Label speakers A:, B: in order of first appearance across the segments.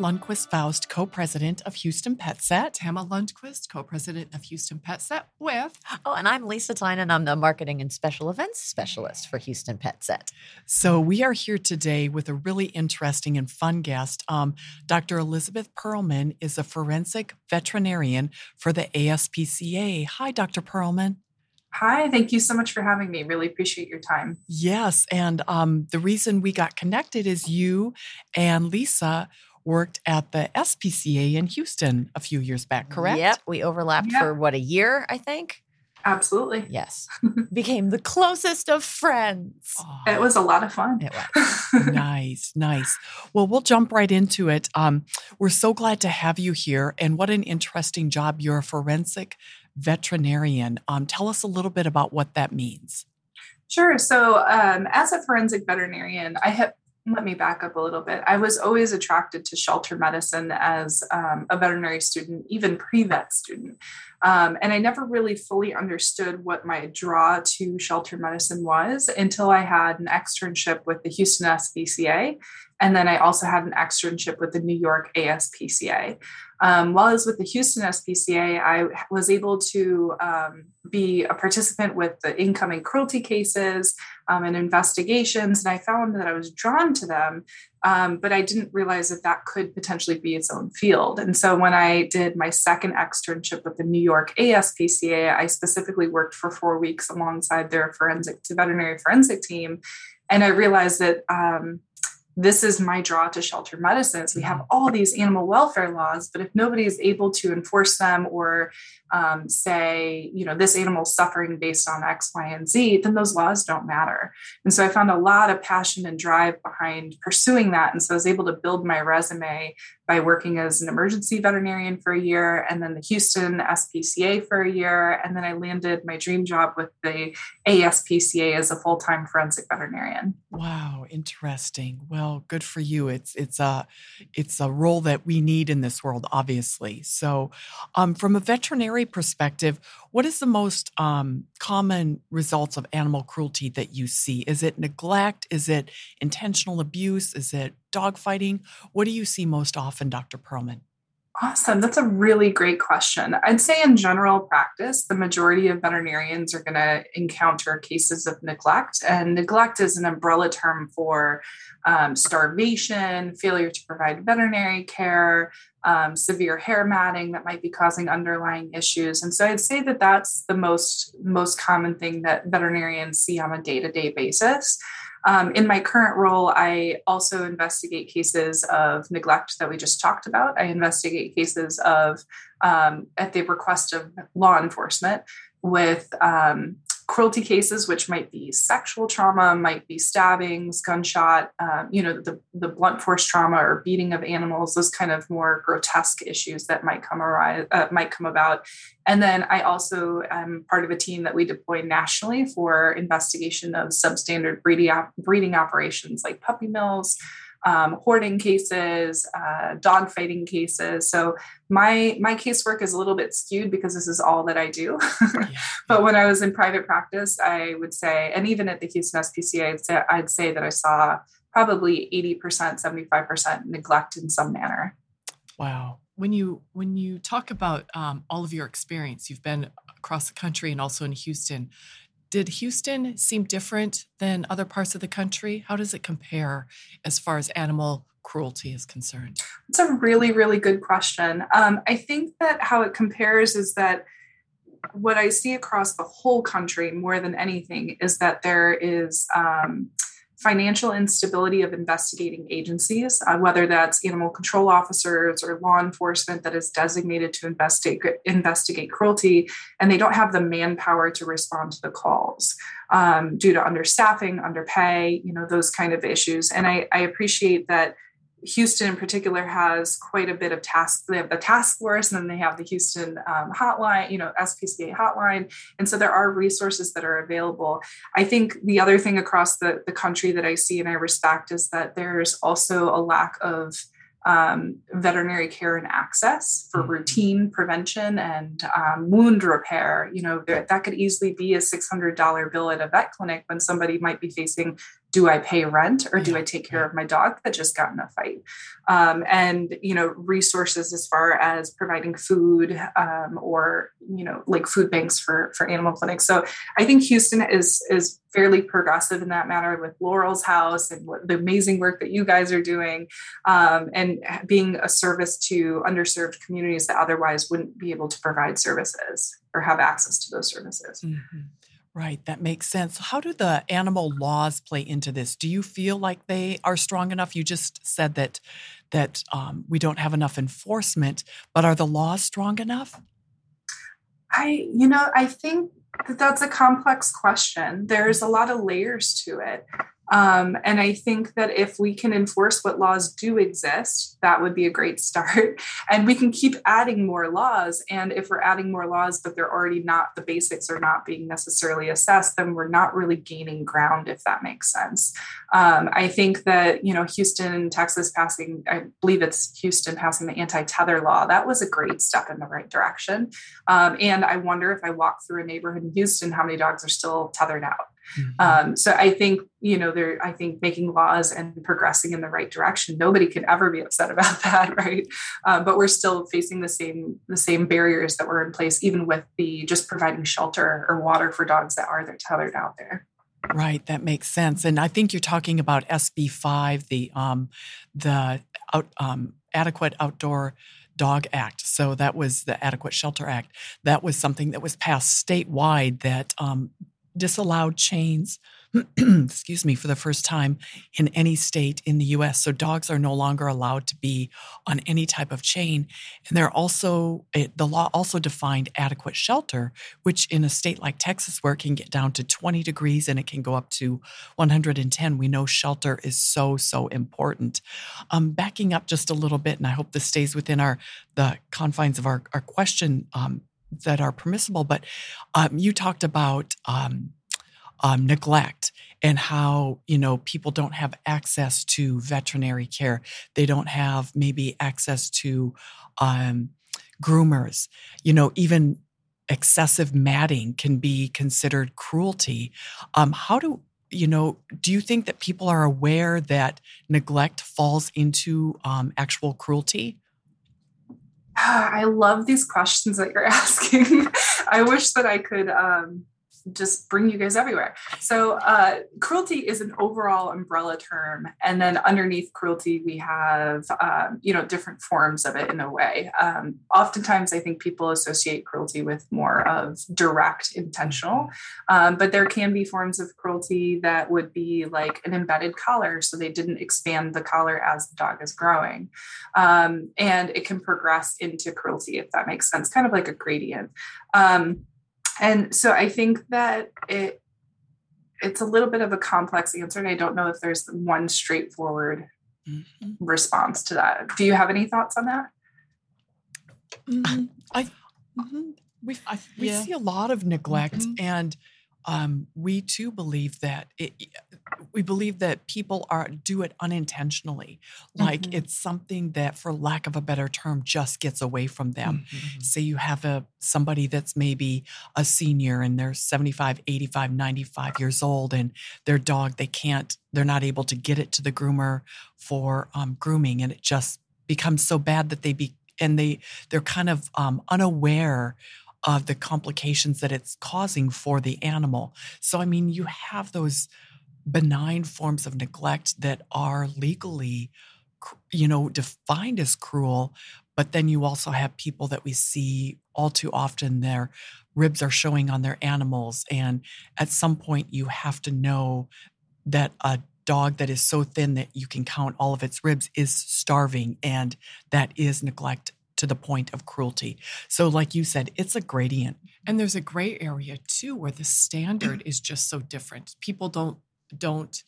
A: Lundquist Faust, co president of Houston Pet Set.
B: Tama Lundquist, co president of Houston Pet Set, with.
C: Oh, and I'm Lisa Tynan. I'm the marketing and special events specialist for Houston Pet Set.
A: So we are here today with a really interesting and fun guest. Um, Dr. Elizabeth Perlman is a forensic veterinarian for the ASPCA. Hi, Dr. Perlman.
D: Hi, thank you so much for having me. Really appreciate your time.
A: Yes. And um, the reason we got connected is you and Lisa worked at the SPCA in Houston a few years back, correct?
C: Yep. We overlapped yep. for what, a year, I think?
D: Absolutely.
C: Yes. Became the closest of friends.
D: Oh, it was a lot of fun.
C: It was.
A: nice, nice. Well, we'll jump right into it. Um, we're so glad to have you here. And what an interesting job. You're a forensic veterinarian. Um, tell us a little bit about what that means.
D: Sure. So, um, as a forensic veterinarian, I have let me back up a little bit. I was always attracted to shelter medicine as um, a veterinary student, even pre vet student. Um, and I never really fully understood what my draw to shelter medicine was until I had an externship with the Houston SPCA. And then I also had an externship with the New York ASPCA. Um, while I was with the Houston SPCA, I was able to um, be a participant with the incoming cruelty cases um, and investigations, and I found that I was drawn to them, um, but I didn't realize that that could potentially be its own field. And so when I did my second externship with the New York ASPCA, I specifically worked for four weeks alongside their forensic veterinary forensic team, and I realized that um, this is my draw to shelter medicines. We have mm-hmm. all these animal welfare laws, but if nobody is able to enforce them or um, say, you know, this animal suffering based on X, Y, and Z, then those laws don't matter. And so I found a lot of passion and drive behind pursuing that. And so I was able to build my resume by working as an emergency veterinarian for a year and then the Houston SPCA for a year. And then I landed my dream job with the ASPCA as a full time forensic veterinarian.
A: Wow, interesting. Well, good for you. It's it's a it's a role that we need in this world, obviously. So, um, from a veterinary perspective, what is the most um, common results of animal cruelty that you see? Is it neglect? Is it intentional abuse? Is it dogfighting? What do you see most often, Dr. Perlman?
D: Awesome. That's a really great question. I'd say, in general practice, the majority of veterinarians are going to encounter cases of neglect. And neglect is an umbrella term for um, starvation, failure to provide veterinary care, um, severe hair matting that might be causing underlying issues. And so I'd say that that's the most, most common thing that veterinarians see on a day to day basis. Um, in my current role, I also investigate cases of neglect that we just talked about. I investigate cases of, um, at the request of law enforcement, with um, cruelty cases, which might be sexual trauma, might be stabbings, gunshot, um, you know, the, the blunt force trauma or beating of animals, those kind of more grotesque issues that might come arise, uh, might come about. And then I also am part of a team that we deploy nationally for investigation of substandard breeding, breeding operations like puppy mills, um, hoarding cases, uh, dog fighting cases. So my my casework is a little bit skewed because this is all that I do. But when I was in private practice, I would say, and even at the Houston SPCA, I'd say, I'd say that I saw probably 80%, 75% neglect in some manner.
B: Wow. When you when you talk about um, all of your experience, you've been across the country and also in Houston. Did Houston seem different than other parts of the country? How does it compare as far as animal cruelty is concerned?
D: It's a really, really good question. Um, I think that how it compares is that what I see across the whole country more than anything is that there is um, financial instability of investigating agencies, uh, whether that's animal control officers or law enforcement that is designated to investigate investigate cruelty, and they don't have the manpower to respond to the calls um, due to understaffing, underpay, you know, those kind of issues. And I, I appreciate that Houston in particular has quite a bit of task. They have the task force, and then they have the Houston um, hotline, you know, SPCA hotline, and so there are resources that are available. I think the other thing across the the country that I see and I respect is that there's also a lack of um, veterinary care and access for mm-hmm. routine prevention and um, wound repair. You know, that could easily be a $600 bill at a vet clinic when somebody might be facing do I pay rent or do I take care of my dog that just got in a fight? Um, and you know, resources as far as providing food um, or you know, like food banks for for animal clinics. So I think Houston is is fairly progressive in that matter with Laurel's House and what, the amazing work that you guys are doing, um, and being a service to underserved communities that otherwise wouldn't be able to provide services or have access to those services.
A: Mm-hmm. Right, that makes sense. How do the animal laws play into this? Do you feel like they are strong enough? You just said that that um, we don't have enough enforcement, but are the laws strong enough?
D: I, you know, I think that that's a complex question. There's a lot of layers to it. Um, and I think that if we can enforce what laws do exist, that would be a great start. And we can keep adding more laws. And if we're adding more laws, but they're already not, the basics are not being necessarily assessed, then we're not really gaining ground, if that makes sense. Um, I think that, you know, Houston, Texas passing, I believe it's Houston passing the anti tether law, that was a great step in the right direction. Um, and I wonder if I walk through a neighborhood in Houston, how many dogs are still tethered out. Mm-hmm. Um, so I think you know there. I think making laws and progressing in the right direction. Nobody can ever be upset about that, right? Um, but we're still facing the same the same barriers that were in place, even with the just providing shelter or water for dogs that are tethered out there.
A: Right, that makes sense. And I think you're talking about SB five, the um, the out, um, adequate outdoor Dog Act. So that was the Adequate Shelter Act. That was something that was passed statewide that um, disallowed chains, excuse me, for the first time in any state in the US. So dogs are no longer allowed to be on any type of chain. And they're also, it, the law also defined adequate shelter, which in a state like Texas, where it can get down to 20 degrees and it can go up to 110, we know shelter is so, so important. Um, backing up just a little bit, and I hope this stays within our the confines of our, our question um, that are permissible. But um, you talked about um, um, neglect and how you know people don't have access to veterinary care. They don't have maybe access to um, groomers. You know, even excessive matting can be considered cruelty. Um, how do you know, do you think that people are aware that neglect falls into um, actual cruelty?
D: I love these questions that you're asking. I wish that I could um, just bring you guys everywhere. So, uh, cruelty is an overall umbrella term, and then underneath cruelty, we have um, you know different forms of it in a way. Um, oftentimes, I think people associate cruelty with more of direct, intentional, um, but there can be forms of cruelty that would be like an embedded collar, so they didn't expand the collar as the dog is growing, um, and it can progress into cruelty if that makes sense, kind of like a gradient. Um, and so I think that it it's a little bit of a complex answer, and I don't know if there's one straightforward mm-hmm. response to that. Do you have any thoughts on that?
A: Mm-hmm. I, mm-hmm. we I, we yeah. see a lot of neglect, mm-hmm. and um, we too believe that it, we believe that people are do it unintentionally like mm-hmm. it's something that for lack of a better term just gets away from them mm-hmm. say you have a somebody that's maybe a senior and they're 75 85 95 years old and their dog they can't they're not able to get it to the groomer for um, grooming and it just becomes so bad that they be and they they're kind of um, unaware of the complications that it's causing for the animal. So, I mean, you have those benign forms of neglect that are legally, you know, defined as cruel. But then you also have people that we see all too often, their ribs are showing on their animals. And at some point, you have to know that a dog that is so thin that you can count all of its ribs is starving and that is neglect to the point of cruelty. So, like you said, it's a gradient.
B: And there's a gray area too where the standard is just so different. People don't don't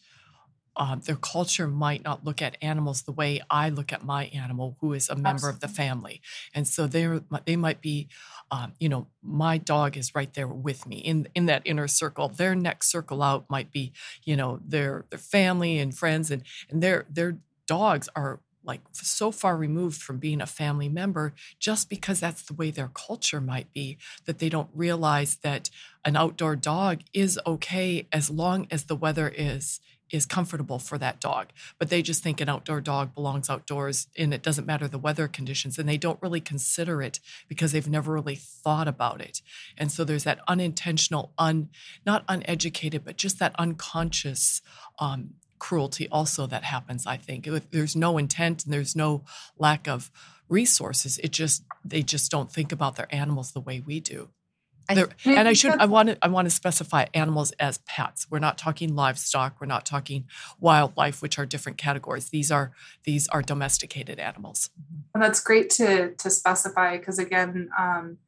B: uh, their culture might not look at animals the way I look at my animal, who is a member Absolutely. of the family, and so they they might be, um, you know, my dog is right there with me in in that inner circle. Their next circle out might be, you know, their their family and friends, and and their their dogs are like so far removed from being a family member just because that's the way their culture might be that they don't realize that an outdoor dog is okay as long as the weather is is comfortable for that dog. But they just think an outdoor dog belongs outdoors and it doesn't matter the weather conditions. And they don't really consider it because they've never really thought about it. And so there's that unintentional, un not uneducated, but just that unconscious um, cruelty also that happens, I think. There's no intent and there's no lack of resources. It just they just don't think about their animals the way we do. I, and I should I want to I want to specify animals as pets. We're not talking livestock. We're not talking wildlife, which are different categories. These are these are domesticated animals.
D: And that's great to to specify because again, um,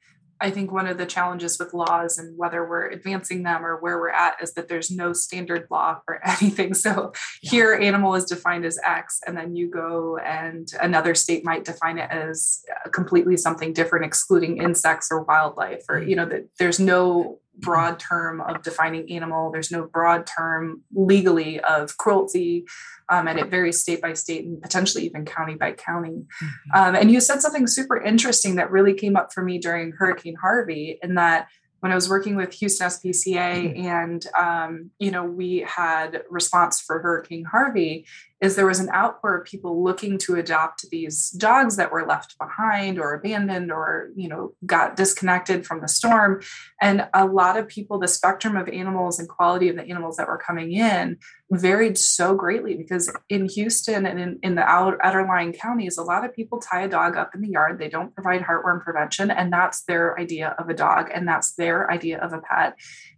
D: I think one of the challenges with laws and whether we're advancing them or where we're at is that there's no standard law for anything. So yeah. here, animal is defined as X, and then you go and another state might define it as uh, completely something different, excluding insects or wildlife, or mm. you know that there's no broad term of defining animal. There's no broad term legally of cruelty, um, and it varies state by state and potentially even county by county. Mm-hmm. Um, and you said something super interesting that really came up for me during Hurricane Harvey, in that when I was working with Houston SPCA mm-hmm. and um, you know we had response for Hurricane Harvey, is there was an outpour of people looking to adopt these dogs that were left behind or abandoned or you know got disconnected from the storm. And a lot of people the spectrum of animals and quality of the animals that were coming in varied so greatly because in houston and in, in the outer, outerlying counties a lot of people tie a dog up in the yard. They don't provide heartworm prevention and that's their idea of a dog and that's their idea of a pet.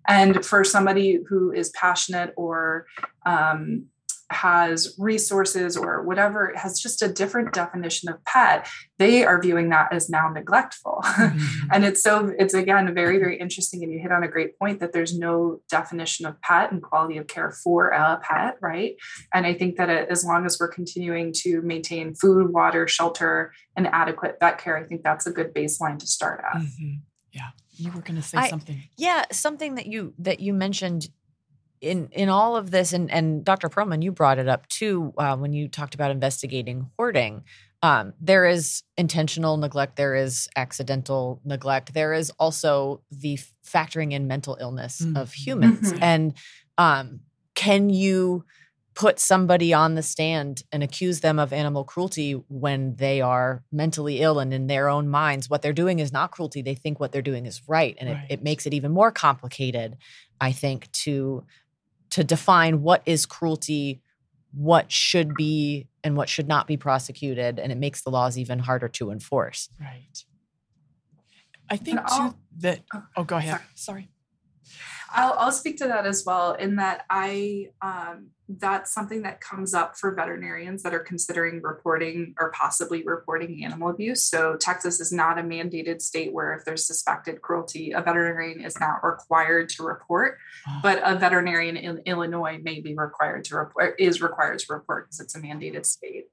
D: And for somebody who is passionate or um, has resources or whatever has just a different definition of pet. They are viewing that as now neglectful. Mm-hmm. and it's so it's again very very interesting and you hit on a great point that there's no definition of pet and quality of care for a pet right? And i think that as long as we're continuing to maintain food water shelter and adequate vet care i think that's a good baseline to start at.
A: Mm-hmm. yeah. You were going to say
C: I,
A: something.
C: Yeah something that you that you mentioned in in all of this, and and Dr. Perlman, you brought it up too uh, when you talked about investigating hoarding. Um, there is intentional neglect. There is accidental neglect. There is also the factoring in mental illness mm-hmm. of humans. Mm-hmm. And um, can you put somebody on the stand and accuse them of animal cruelty when they are mentally ill and in their own minds what they're doing is not cruelty they think what they're doing is right and right. It, it makes it even more complicated i think to to define what is cruelty, what should be and what should not be prosecuted, and it makes the laws even harder to enforce.
A: Right. I think too that. Oh, oh, go ahead. Sorry. sorry.
D: I'll, I'll speak to that as well. In that I um, that's something that comes up for veterinarians that are considering reporting or possibly reporting animal abuse. So, Texas is not a mandated state where if there's suspected cruelty, a veterinarian is not required to report, but a veterinarian in Illinois may be required to report, is required to report because it's a mandated state.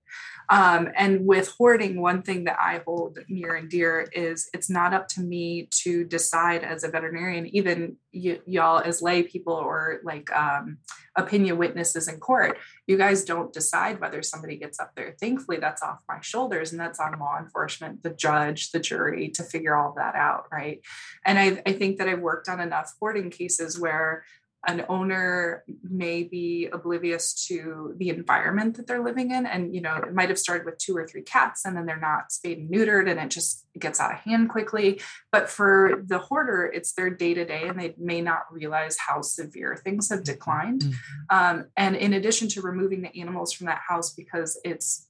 D: Um, and with hoarding, one thing that I hold near and dear is it's not up to me to decide as a veterinarian, even y- y'all as lay people or like um, opinion witnesses in court. You guys don't decide whether somebody gets up there. Thankfully, that's off my shoulders and that's on law enforcement, the judge, the jury to figure all that out. Right. And I, I think that I've worked on enough hoarding cases where an owner may be oblivious to the environment that they're living in. And you know it might have started with two or three cats and then they're not spayed and neutered and it just gets out of hand quickly. But for the hoarder it's their day to day and they may not realize how severe things have declined. Mm-hmm. um, and in addition to removing the animals from that house because it's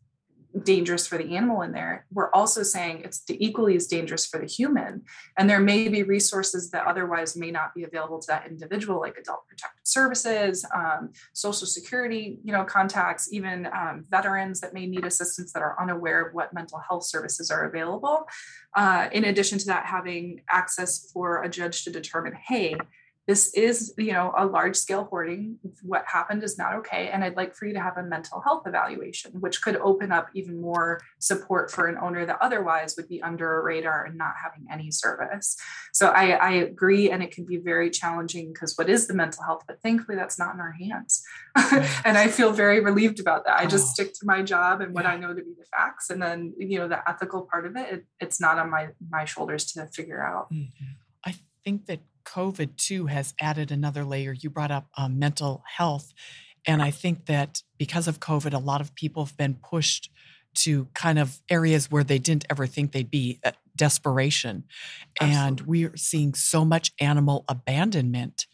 D: dangerous for the animal in there, we're also saying it's equally as dangerous for the human. And there may be resources that otherwise may not be available to that individual, like adult protective services, um, social security, you know, contacts, even um, veterans that may need assistance that are unaware of what mental health services are available. Uh, in addition to that, having access for a judge to determine, hey, this is you know a large scale hoarding. What happened is not okay and i'd like for you to have a mental health evaluation which could open up even more support for an owner that otherwise would be under a radar and not having any service. So i, I agree and it can be very challenging because what is the mental health? But thankfully that's not in our hands. And i feel very relieved about that. I just oh. stick to my job and what yeah. i know to be the facts and then you know the ethical part of it, it it's not on my my shoulders to figure out.
A: Mm-hmm. i think that COVID too has added another layer. You brought up um, mental health. And I think that because of COVID, a lot of people have been pushed to kind of areas where they didn't ever think they'd be uh, desperation. Absolutely. And we're seeing so much animal abandonment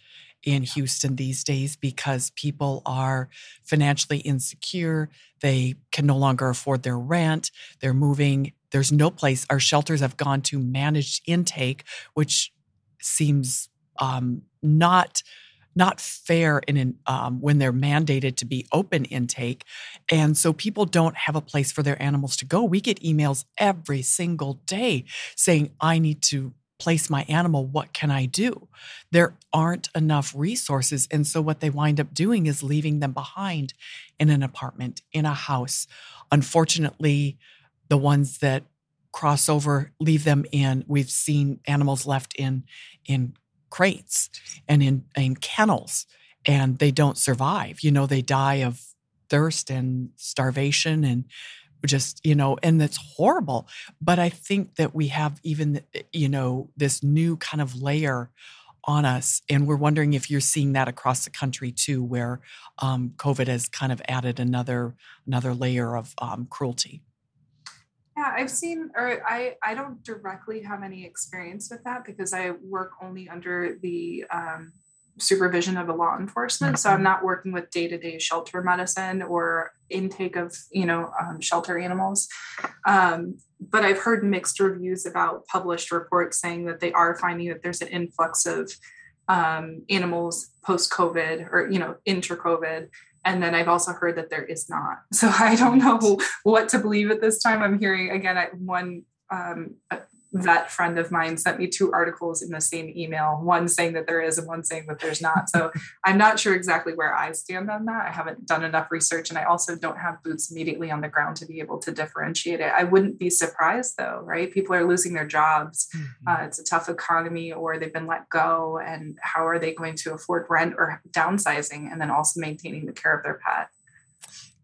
A: in Houston these days because people are financially insecure. They can no longer afford their rent. They're moving. There's no place. Our shelters have gone to managed intake, which seems um, not not fair in um, when they're mandated to be open intake. And so people don't have a place for their animals to go. We get emails every single day saying i need to place my animal. What can i do? There aren't enough resources. And so what they wind up doing is leaving them behind in an apartment in a house. Unfortunately the ones that cross over leave them in. We've seen animals left in in crates and in, in kennels and they don't survive. You know, they die of thirst and starvation and just you know and that's horrible. But i think that we have even you know this new kind of layer on us and we're wondering if you're seeing that across the country too where um, covid has kind of added another another layer of um, cruelty
D: I've seen, or I, I don't directly have any experience with that because I work only under the um, supervision of a law enforcement. Mm-hmm. So I'm mm-hmm. not working with day to day shelter medicine or intake of, you know, um, shelter animals. Um, but I've heard mixed reviews about published reports saying that they are finding that there's an influx of um, animals post COVID or, you know, inter COVID and then I've also heard that there is not. So I don't know what to believe at this time. I'm hearing again one um, vet friend of mine sent me two articles in the same email, one saying that there is and one saying that there's not. So I'm not sure exactly where I stand on that. I haven't done enough research and I also don't have boots immediately on the ground to be able to differentiate it. I wouldn't be surprised though, right? People are losing their jobs. Mm-hmm. Uh, it's a tough economy or they've been let go. And how are they going to afford rent or downsizing and then also maintaining the care of their pet?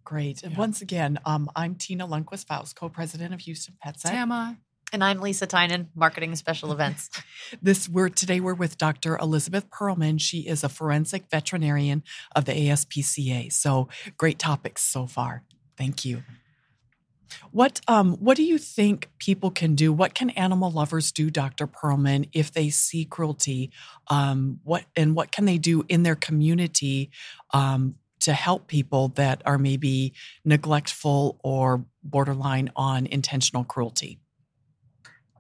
A: Great. And yeah. once again, um, I'm Tena Lundquist Faust, co-president of Houston Pet
B: Tama.
C: And I'm Lisa Tynan, marketing special events.
A: this we're today we're with Dr. Elizabeth Perlman. She is a forensic veterinarian of the ASPCA. So great topics so far. Thank you. What um what do you think people can do? What can animal lovers do, Dr. Perlman, if they see cruelty? Um, what and what can they do in their community um, to help people that are maybe neglectful or borderline on intentional cruelty?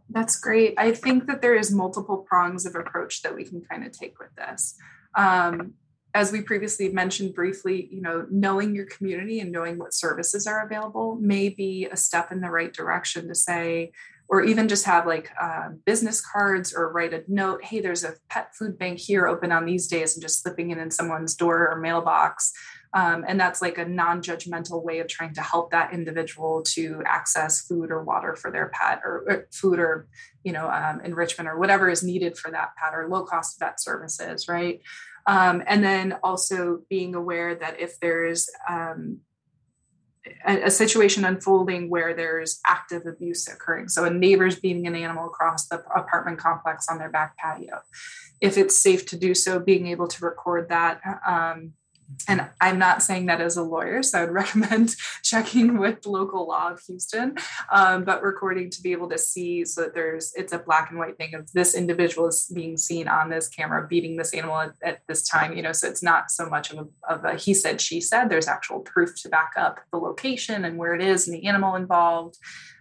D: That's great. I think that there is multiple prongs of approach that we can kind of take with this. Um, as we previously mentioned briefly, you know, knowing your community and knowing what services are available may be a step in the right direction to say, or even just have like uh, business cards or write a note hey there's a pet food bank here open on these days and just slipping it in someone's door or mailbox um, and that's like a non judgmental way of trying to help that individual to access food or water for their pet or, or food or, you know, um, enrichment or whatever is needed for that pet or low cost vet services, right? Um, and then also being aware that if there's um, a, a, situation unfolding where there's active abuse occurring, so a neighbor's beating an animal across the apartment complex on their back patio, if it's safe to do so, being able to record that um, and I'm not saying that as a lawyer, so I'd recommend checking with local law of Houston, um, but recording to be able to see so that there's it's a black and white thing of this individual is being seen on this camera beating this animal at, at this time, you know, so it's not so much of a, of a he said, she said, there's actual proof to back up the location and where it is and the animal involved.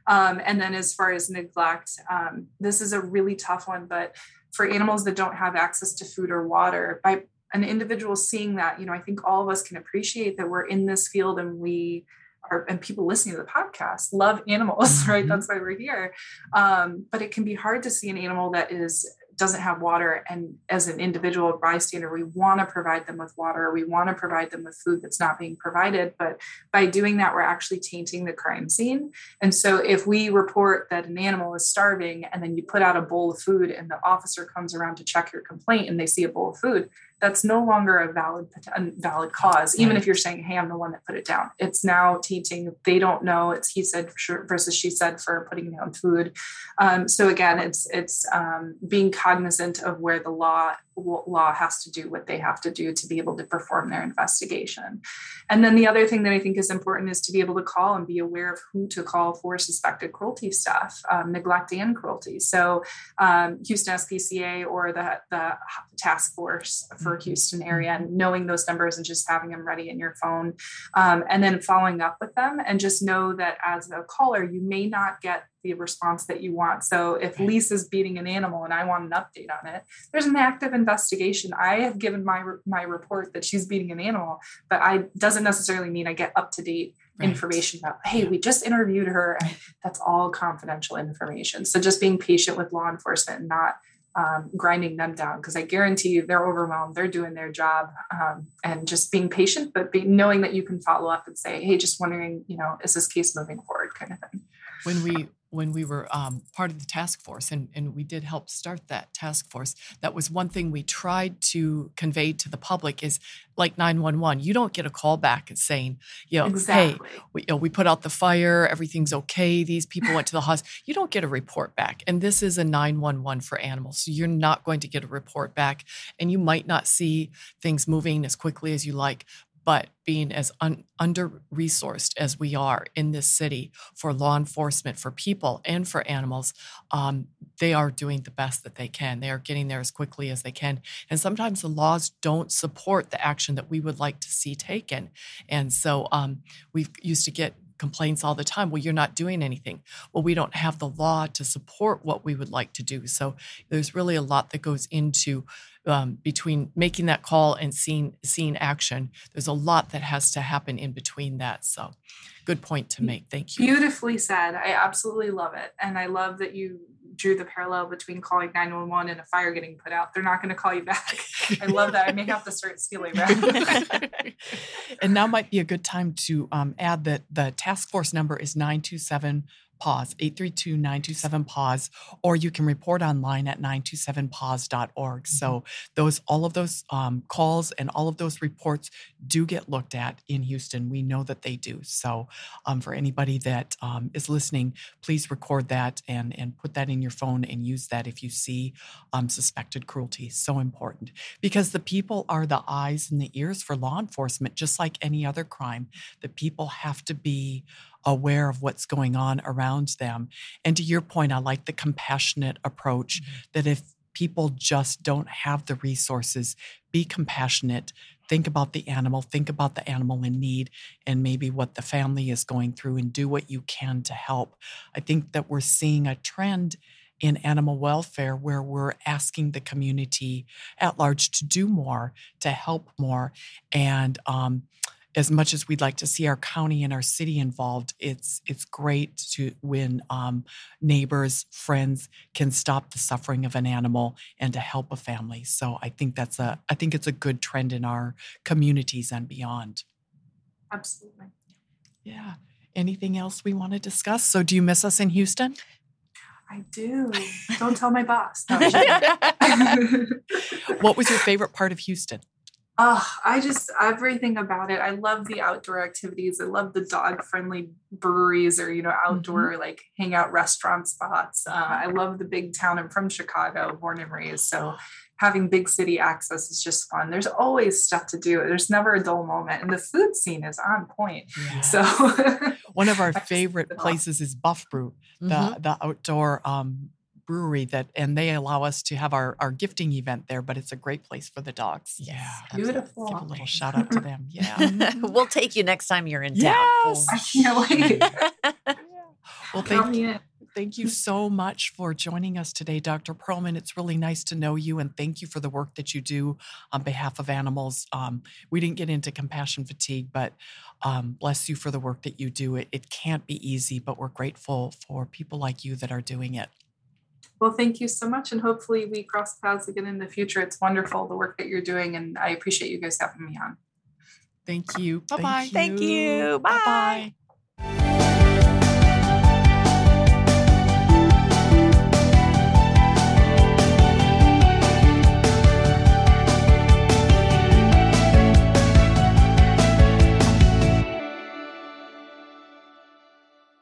D: Um, and then as far as neglect, um, this is a really tough one, but for animals that don't have access to food or water, by an individual seeing that, you know, I think all of us can appreciate that we're in this field and we are, and people listening to the podcast love animals, right? Mm-hmm. That's why we're here. Um, but it can be hard to see an animal that is doesn't have water and as an individual bystander we want to provide them with water we want to provide them with food that's not being provided but by doing that we're actually tainting the crime scene and so if we report that an animal is starving and then you put out a bowl of food and the officer comes around to check your complaint and they see a bowl of food that's no longer a valid valid cause even if you're saying hey i'm the one that put it down. It's now tainting they don't know it's he said versus she said for putting down food. Um, so again it's it's um, being cognizant of where the law law has to do what they have to do to be able to perform their investigation. And then the other thing that I think is important is to be able to call and be aware of who to call for suspected cruelty stuff, um, neglect and cruelty. So um, Houston SPCA or the, the task force for mm-hmm. Houston area, and knowing those numbers and just having them ready in your phone. Um, and then following up with them and just know that as a caller, you may not get the response that you want. So if Lisa's beating an animal and I want an update on it, there's an active investigation. I have given my my report that she's beating an animal, but I doesn't necessarily mean I get up to date right. information about hey, we just interviewed her. That's all confidential information. So just being patient with law enforcement and not um, grinding them down because I guarantee you they're overwhelmed. They're doing their job um, and just being patient, but be, knowing that you can follow up and say, "Hey, just wondering, you know, is this case moving forward?" kind of thing.
B: When we when we were um, part of the task force, and, and we did help start that task force, that was one thing we tried to convey to the public is like 911, you don't get a call back saying, you know, exactly. hey, we, you know, we put out the fire, everything's okay, these people went to the hospital. You don't get a report back. And this is a 911 for animals. So you're not going to get a report back. And you might not see things moving as quickly as you like, but being as un- under resourced as we are in this city for law enforcement, for people, and for animals, um, they are doing the best that they can. They are getting there as quickly as they can. And sometimes the laws don't support the action that we would like to see taken. And so um, we used to get complaints all the time. Well, you're not doing anything. Well, we don't have the law to support what we would like to do. So there's really a lot that goes into um, between making that call and seeing seeing action. There's a lot that has to happen in between that. So, good point to make. Thank you.
D: Beautifully said. I absolutely love it, and I love that you drew the parallel between calling 911 and a fire getting put out. They're not going to call you back. I love that. I may have to start stealing that.
A: and now might be a good time to um, add that the task force number is 927 PAWS 832-927 or you can report online at 927paws.org so mm-hmm. those all of those um, calls and all of those reports do get looked at in houston. We know that they do. So um, for anybody that um, is listening please record that and and put that in your phone and use that if you see um, suspected cruelty. So important. Because the people are the eyes and the ears for law enforcement just like any other crime. The people have to be aware of what's going on around them. And to your point, I like the compassionate approach mm-hmm. that if people just don't have the resources, be compassionate. Think about the animal, think about the animal in need, and maybe what the family is going through, and do what you can to help. I think that we're seeing a trend in animal welfare where we're asking the community at large to do more, to help more. And um, as much as we'd like to see our county and our city involved, it's it's great to when um, neighbors, friends can stop the suffering of an animal and to help a family. So I think that's a I think it's a good trend in our communities and beyond.
D: Absolutely.
A: Yeah. Anything else we want to discuss? So do you miss us in Houston?
D: I do. Don't tell my boss. No,
A: what was your favorite part of Houston?
D: Oh, I just everything about it. I love the outdoor activities. I love the dog friendly breweries or you know outdoor mm-hmm. like hangout restaurant spots. Uh, I love the big town. I'm from Chicago, born and raised, so having big city access is just fun. There's always stuff to do. There's never a dull moment, and the food scene is on point. So
A: one of our favorite places is Buff Brew, the mm-hmm. the outdoor um, brewery that and they allow us to have our, our gifting event there but it's a great place for the dogs
B: yeah
D: beautiful
A: give a little shout out to them yeah
C: we'll take you next time you're in
A: yes.
D: town i can't
A: well thank you Thank you so much for joining us today, Dr. Perlman. It's really nice to know you and thank you for the work that you do on behalf of animals. Um, we didn't get into compassion fatigue, but um, bless you for the work that you do. It, it can't be easy, but we're grateful for people like you that are doing it.
D: Well, thank you so much. And hopefully we cross paths again in the future. It's wonderful the work that you're doing. And I appreciate you guys having me on.
A: Thank you. Bye bye.
C: Thank you. Bye bye.